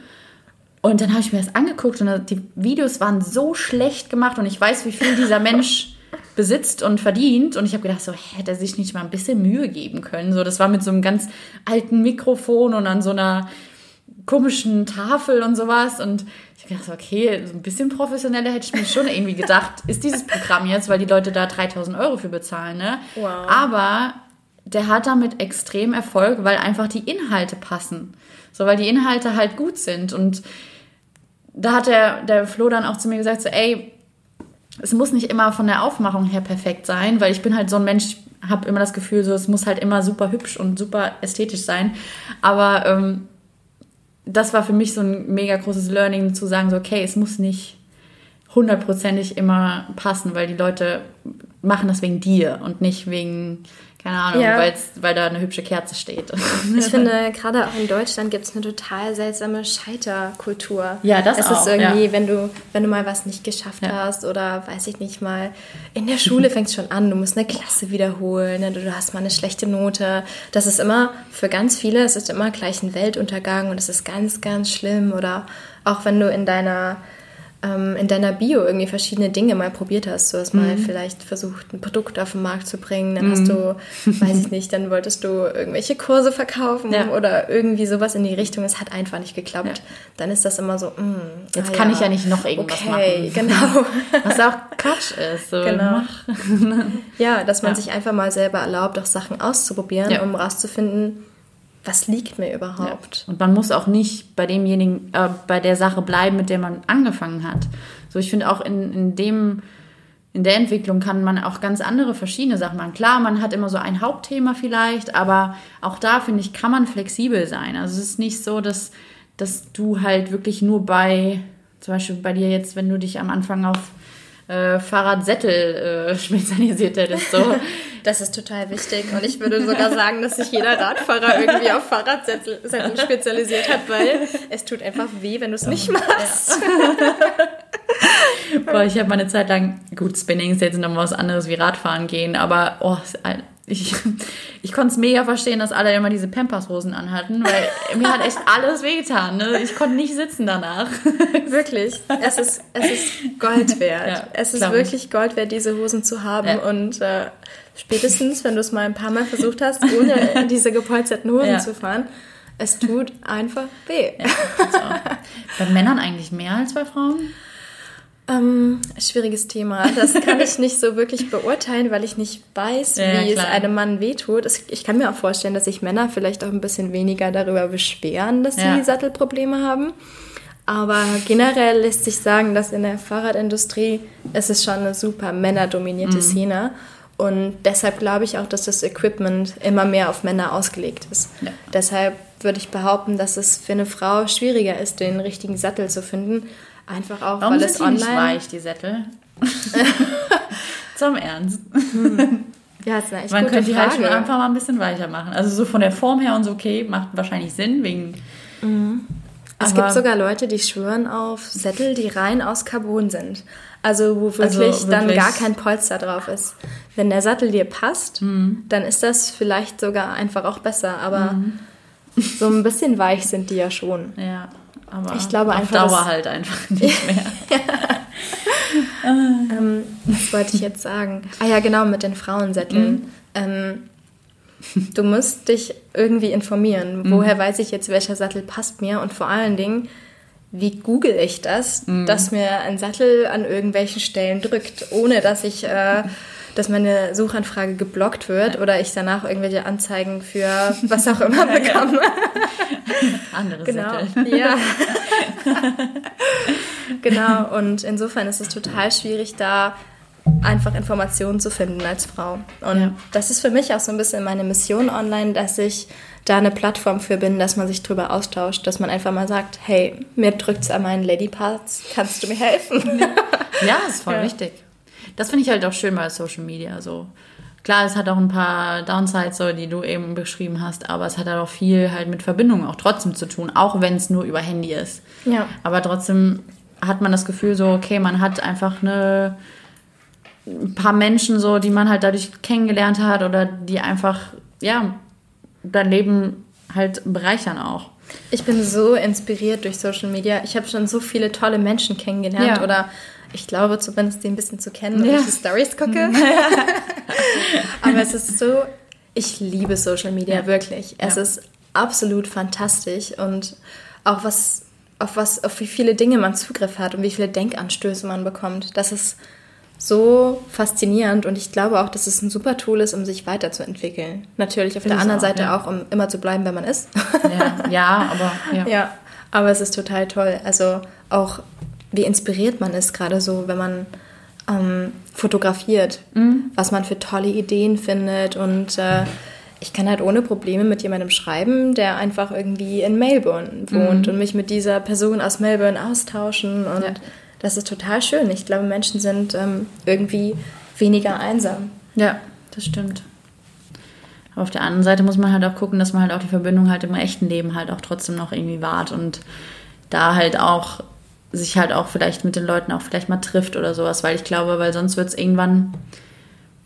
Und dann habe ich mir das angeguckt und die Videos waren so schlecht gemacht und ich weiß, wie viel dieser Mensch besitzt und verdient. Und ich habe gedacht, so hätte er sich nicht mal ein bisschen Mühe geben können. So, das war mit so einem ganz alten Mikrofon und an so einer komischen Tafel und sowas. Und ich habe gedacht, okay, so ein bisschen professioneller hätte ich mir schon irgendwie gedacht, ist dieses Programm jetzt, weil die Leute da 3000 Euro für bezahlen. Ne? Wow. Aber der hat damit extrem Erfolg, weil einfach die Inhalte passen. So, weil die Inhalte halt gut sind. Und da hat der, der Flo dann auch zu mir gesagt, so, ey, es muss nicht immer von der Aufmachung her perfekt sein, weil ich bin halt so ein Mensch, habe immer das Gefühl, so, es muss halt immer super hübsch und super ästhetisch sein. Aber ähm, das war für mich so ein mega großes Learning, zu sagen, so, okay, es muss nicht hundertprozentig immer passen, weil die Leute machen das wegen dir und nicht wegen keine Ahnung, ja. weil da eine hübsche Kerze steht. Ich finde, gerade auch in Deutschland gibt es eine total seltsame Scheiterkultur. Ja, das es auch. Es ist irgendwie, ja. wenn, du, wenn du mal was nicht geschafft ja. hast oder weiß ich nicht mal, in der Schule fängt es schon an, du musst eine Klasse wiederholen, ne, du hast mal eine schlechte Note. Das ist immer, für ganz viele, es ist immer gleich ein Weltuntergang und es ist ganz, ganz schlimm. Oder auch wenn du in deiner ähm, in deiner Bio irgendwie verschiedene Dinge mal probiert hast. Du hast mhm. mal vielleicht versucht, ein Produkt auf den Markt zu bringen, dann mhm. hast du, weiß ich nicht, dann wolltest du irgendwelche Kurse verkaufen ja. oder irgendwie sowas in die Richtung. Es hat einfach nicht geklappt. Ja. Dann ist das immer so, mh, mm, jetzt ah, kann ja. ich ja nicht noch irgendwas okay, machen. genau. Was auch Quatsch ist. So genau. ja, dass man sich einfach mal selber erlaubt, auch Sachen auszuprobieren, um rauszufinden, was liegt mir überhaupt? Ja. Und man muss auch nicht bei demjenigen, äh, bei der Sache bleiben, mit der man angefangen hat. So, ich finde auch in, in dem, in der Entwicklung kann man auch ganz andere verschiedene Sachen machen. Klar, man hat immer so ein Hauptthema vielleicht, aber auch da finde ich, kann man flexibel sein. Also es ist nicht so, dass, dass du halt wirklich nur bei, zum Beispiel bei dir jetzt, wenn du dich am Anfang auf äh, Fahrradsättel äh, spezialisiert hättest. So. Das ist total wichtig und ich würde sogar sagen, dass sich jeder Radfahrer irgendwie auf Fahrradsättel spezialisiert hat, weil es tut einfach weh, wenn du es nicht machst. Ja. Boah, ich habe mal eine Zeit lang, gut, Spinning ist jetzt noch was anderes wie Radfahren gehen, aber oh, ich, ich konnte es mega verstehen, dass alle immer diese Pampers-Hosen anhatten, weil mir hat echt alles wehgetan. Ne? Ich konnte nicht sitzen danach. Wirklich. Es ist, es ist Gold wert. Ja, es ist wirklich Gold wert, diese Hosen zu haben. Ja. Und äh, spätestens, wenn du es mal ein paar Mal versucht hast, ohne diese gepolsterten Hosen ja. zu fahren, es tut einfach weh. bei Männern eigentlich mehr als bei Frauen? Ähm, schwieriges Thema. Das kann ich nicht so wirklich beurteilen, weil ich nicht weiß, ja, wie klar. es einem Mann wehtut. Ich kann mir auch vorstellen, dass sich Männer vielleicht auch ein bisschen weniger darüber beschweren, dass ja. sie Sattelprobleme haben. Aber generell lässt sich sagen, dass in der Fahrradindustrie es ist schon eine super männerdominierte mhm. Szene. Und deshalb glaube ich auch, dass das Equipment immer mehr auf Männer ausgelegt ist. Ja. Deshalb würde ich behaupten, dass es für eine Frau schwieriger ist, den richtigen Sattel zu finden Einfach auch, Warum weil es online... nicht weich, die Sättel? Zum Ernst. Hm. Ja, ist eine echt Man könnte die halt schon einfach mal ein bisschen weicher machen. Also so von der Form her und so, okay, macht wahrscheinlich Sinn, wegen... Mhm. Es gibt sogar Leute, die schwören auf Sättel, die rein aus Carbon sind. Also wo wirklich, also wirklich, dann gar kein Polster drauf ist. Wenn der Sattel dir passt, mhm. dann ist das vielleicht sogar einfach auch besser. Aber mhm. so ein bisschen weich sind die ja schon. Ja. Aber ich glaube auf einfach, Dauer halt einfach nicht mehr. ähm, was wollte ich jetzt sagen? Ah ja, genau, mit den Frauensätteln. Mhm. Ähm, du musst dich irgendwie informieren. Mhm. Woher weiß ich jetzt, welcher Sattel passt mir? Und vor allen Dingen, wie google ich das, mhm. dass mir ein Sattel an irgendwelchen Stellen drückt, ohne dass ich äh, dass meine Suchanfrage geblockt wird oder ich danach irgendwelche Anzeigen für was auch immer bekomme. Andere genau. Sättel. Ja. genau, und insofern ist es total schwierig, da einfach Informationen zu finden als Frau. Und ja. das ist für mich auch so ein bisschen meine Mission online, dass ich da eine Plattform für bin, dass man sich drüber austauscht, dass man einfach mal sagt, hey, mir drückt es an meinen Lady Parts, kannst du mir helfen? Ja, das ist voll ja. wichtig. Das finde ich halt auch schön bei Social Media. So. Klar, es hat auch ein paar Downsides, so, die du eben beschrieben hast, aber es hat halt auch viel halt mit Verbindungen auch trotzdem zu tun, auch wenn es nur über Handy ist. Ja. Aber trotzdem hat man das Gefühl so, okay, man hat einfach eine ein paar Menschen so, die man halt dadurch kennengelernt hat oder die einfach, ja, dein Leben halt bereichern auch. Ich bin so inspiriert durch Social Media. Ich habe schon so viele tolle Menschen kennengelernt ja. oder ich glaube zumindest die ein bisschen zu kennen, wenn ja. ich die Stories gucke. Aber es ist so, ich liebe Social Media ja. wirklich. Es ist absolut fantastisch und auch was auf was auf wie viele Dinge man Zugriff hat und wie viele Denkanstöße man bekommt. Das ist so faszinierend und ich glaube auch, dass es ein super Tool ist, um sich weiterzuentwickeln. Natürlich auf Find der anderen auch, Seite ja. auch, um immer zu bleiben, wer man ist. Ja, ja aber ja. ja. aber es ist total toll. Also auch wie inspiriert man ist, gerade so, wenn man ähm, fotografiert, mhm. was man für tolle Ideen findet und äh, ich kann halt ohne Probleme mit jemandem schreiben, der einfach irgendwie in Melbourne wohnt mhm. und mich mit dieser Person aus Melbourne austauschen und ja das ist total schön. Ich glaube, Menschen sind ähm, irgendwie weniger einsam. Ja, das stimmt. Aber auf der anderen Seite muss man halt auch gucken, dass man halt auch die Verbindung halt im echten Leben halt auch trotzdem noch irgendwie wahrt und da halt auch sich halt auch vielleicht mit den Leuten auch vielleicht mal trifft oder sowas, weil ich glaube, weil sonst wird es irgendwann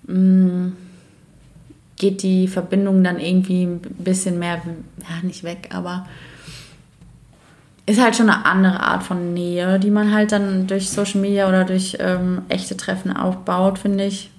mh, mm, geht die Verbindung dann irgendwie ein bisschen mehr, ja, nicht weg, aber ist halt schon eine andere Art von Nähe, die man halt dann durch Social Media oder durch ähm, echte Treffen aufbaut, finde ich.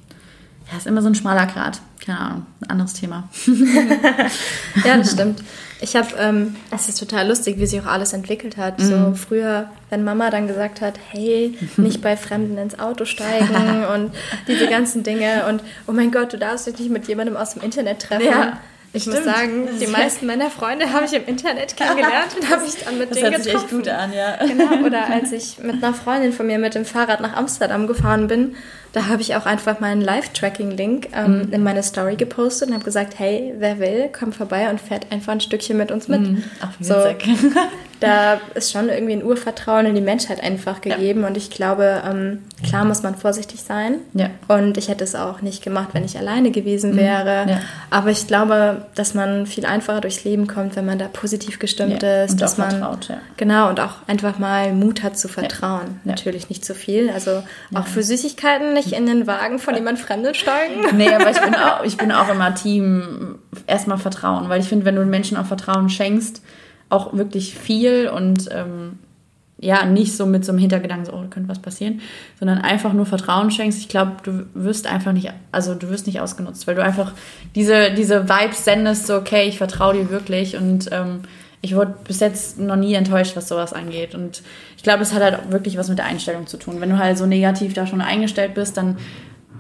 Ja, ist immer so ein schmaler Grad. Keine Ahnung, ein anderes Thema. ja, das stimmt. Ich habe, ähm, es ist total lustig, wie sich auch alles entwickelt hat. Mhm. So früher, wenn Mama dann gesagt hat, hey, nicht bei Fremden ins Auto steigen und diese ganzen Dinge und oh mein Gott, du darfst dich nicht mit jemandem aus dem Internet treffen. Ja. Ich Stimmt. muss sagen, die meisten meiner Freunde habe ich im Internet kennengelernt und habe ich dann mit das denen hört getroffen. Sich echt gut an, ja. Genau, oder als ich mit einer Freundin von mir mit dem Fahrrad nach Amsterdam gefahren bin, da habe ich auch einfach meinen Live-Tracking-Link ähm, mhm. in meine Story gepostet und habe gesagt, hey, wer will, komm vorbei und fährt einfach ein Stückchen mit uns mit. Mhm. Ach, so, da ist schon irgendwie ein Urvertrauen in die Menschheit einfach gegeben ja. und ich glaube, ähm, klar muss man vorsichtig sein ja. und ich hätte es auch nicht gemacht, wenn ich alleine gewesen mhm. wäre, mhm. ja. aber ich glaube, dass man viel einfacher durchs Leben kommt, wenn man da positiv gestimmt ist, und dass man vertraut, genau und auch einfach mal Mut hat zu vertrauen. Natürlich nicht zu viel, also auch für Süßigkeiten nicht in den Wagen von jemand Fremden steigen. Nee, aber ich bin auch, ich bin auch immer Team erstmal Vertrauen, weil ich finde, wenn du Menschen auch Vertrauen schenkst, auch wirklich viel und ähm, ja, nicht so mit so einem Hintergedanken, so, oh, da könnte was passieren, sondern einfach nur Vertrauen schenkst. Ich glaube, du wirst einfach nicht, also du wirst nicht ausgenutzt, weil du einfach diese, diese Vibes sendest, so, okay, ich vertraue dir wirklich und ähm, ich wurde bis jetzt noch nie enttäuscht, was sowas angeht. Und ich glaube, es hat halt wirklich was mit der Einstellung zu tun. Wenn du halt so negativ da schon eingestellt bist, dann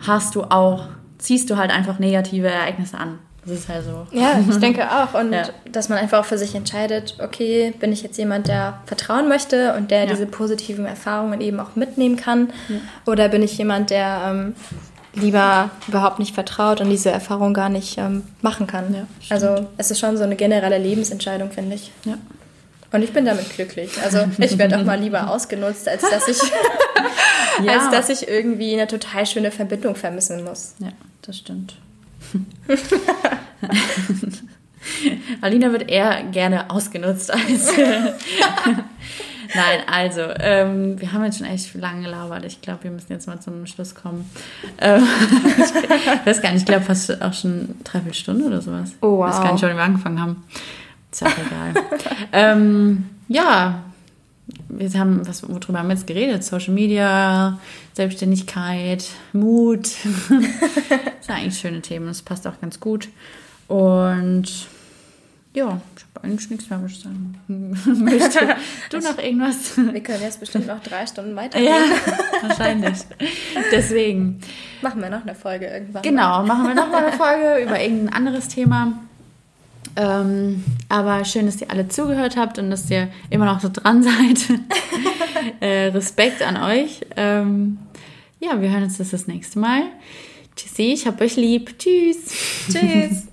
hast du auch, ziehst du halt einfach negative Ereignisse an. Das ist halt so. Ja, ich denke auch. Und ja. dass man einfach auch für sich entscheidet, okay, bin ich jetzt jemand, der vertrauen möchte und der ja. diese positiven Erfahrungen eben auch mitnehmen kann? Ja. Oder bin ich jemand, der ähm, lieber überhaupt nicht vertraut und diese Erfahrung gar nicht ähm, machen kann? also es ist schon so eine generelle Lebensentscheidung, finde ich. Ja. Und ich bin damit glücklich. Also ich werde auch mal lieber ausgenutzt, als dass ich, als dass ich irgendwie eine total schöne Verbindung vermissen muss. Ja, das stimmt. Alina wird eher gerne ausgenutzt als. Nein, also, ähm, wir haben jetzt schon echt lange gelabert. Ich glaube, wir müssen jetzt mal zum Schluss kommen. Ähm, ich weiß gar nicht, ich glaube fast auch schon dreiviertel Stunde oder sowas. Oh, wow. Ich weiß gar nicht, wann wir angefangen haben. Ist ja auch egal. ähm, ja, wir haben, was, worüber haben wir jetzt geredet? Social Media, Selbstständigkeit, Mut. das sind eigentlich schöne Themen. Das passt auch ganz gut. Und ja, ich habe eigentlich nichts mehr, was ich sagen möchte. Du noch irgendwas? Wir können jetzt bestimmt noch drei Stunden weiter. Ja, wahrscheinlich. Deswegen. Machen wir noch eine Folge irgendwann. Genau, machen wir noch mal eine Folge über irgendein anderes Thema. Ähm, aber schön, dass ihr alle zugehört habt und dass ihr immer noch so dran seid. äh, Respekt an euch. Ähm, ja, wir hören uns das das nächste Mal. Tschüssi, ich hab euch lieb. Tschüss. Tschüss.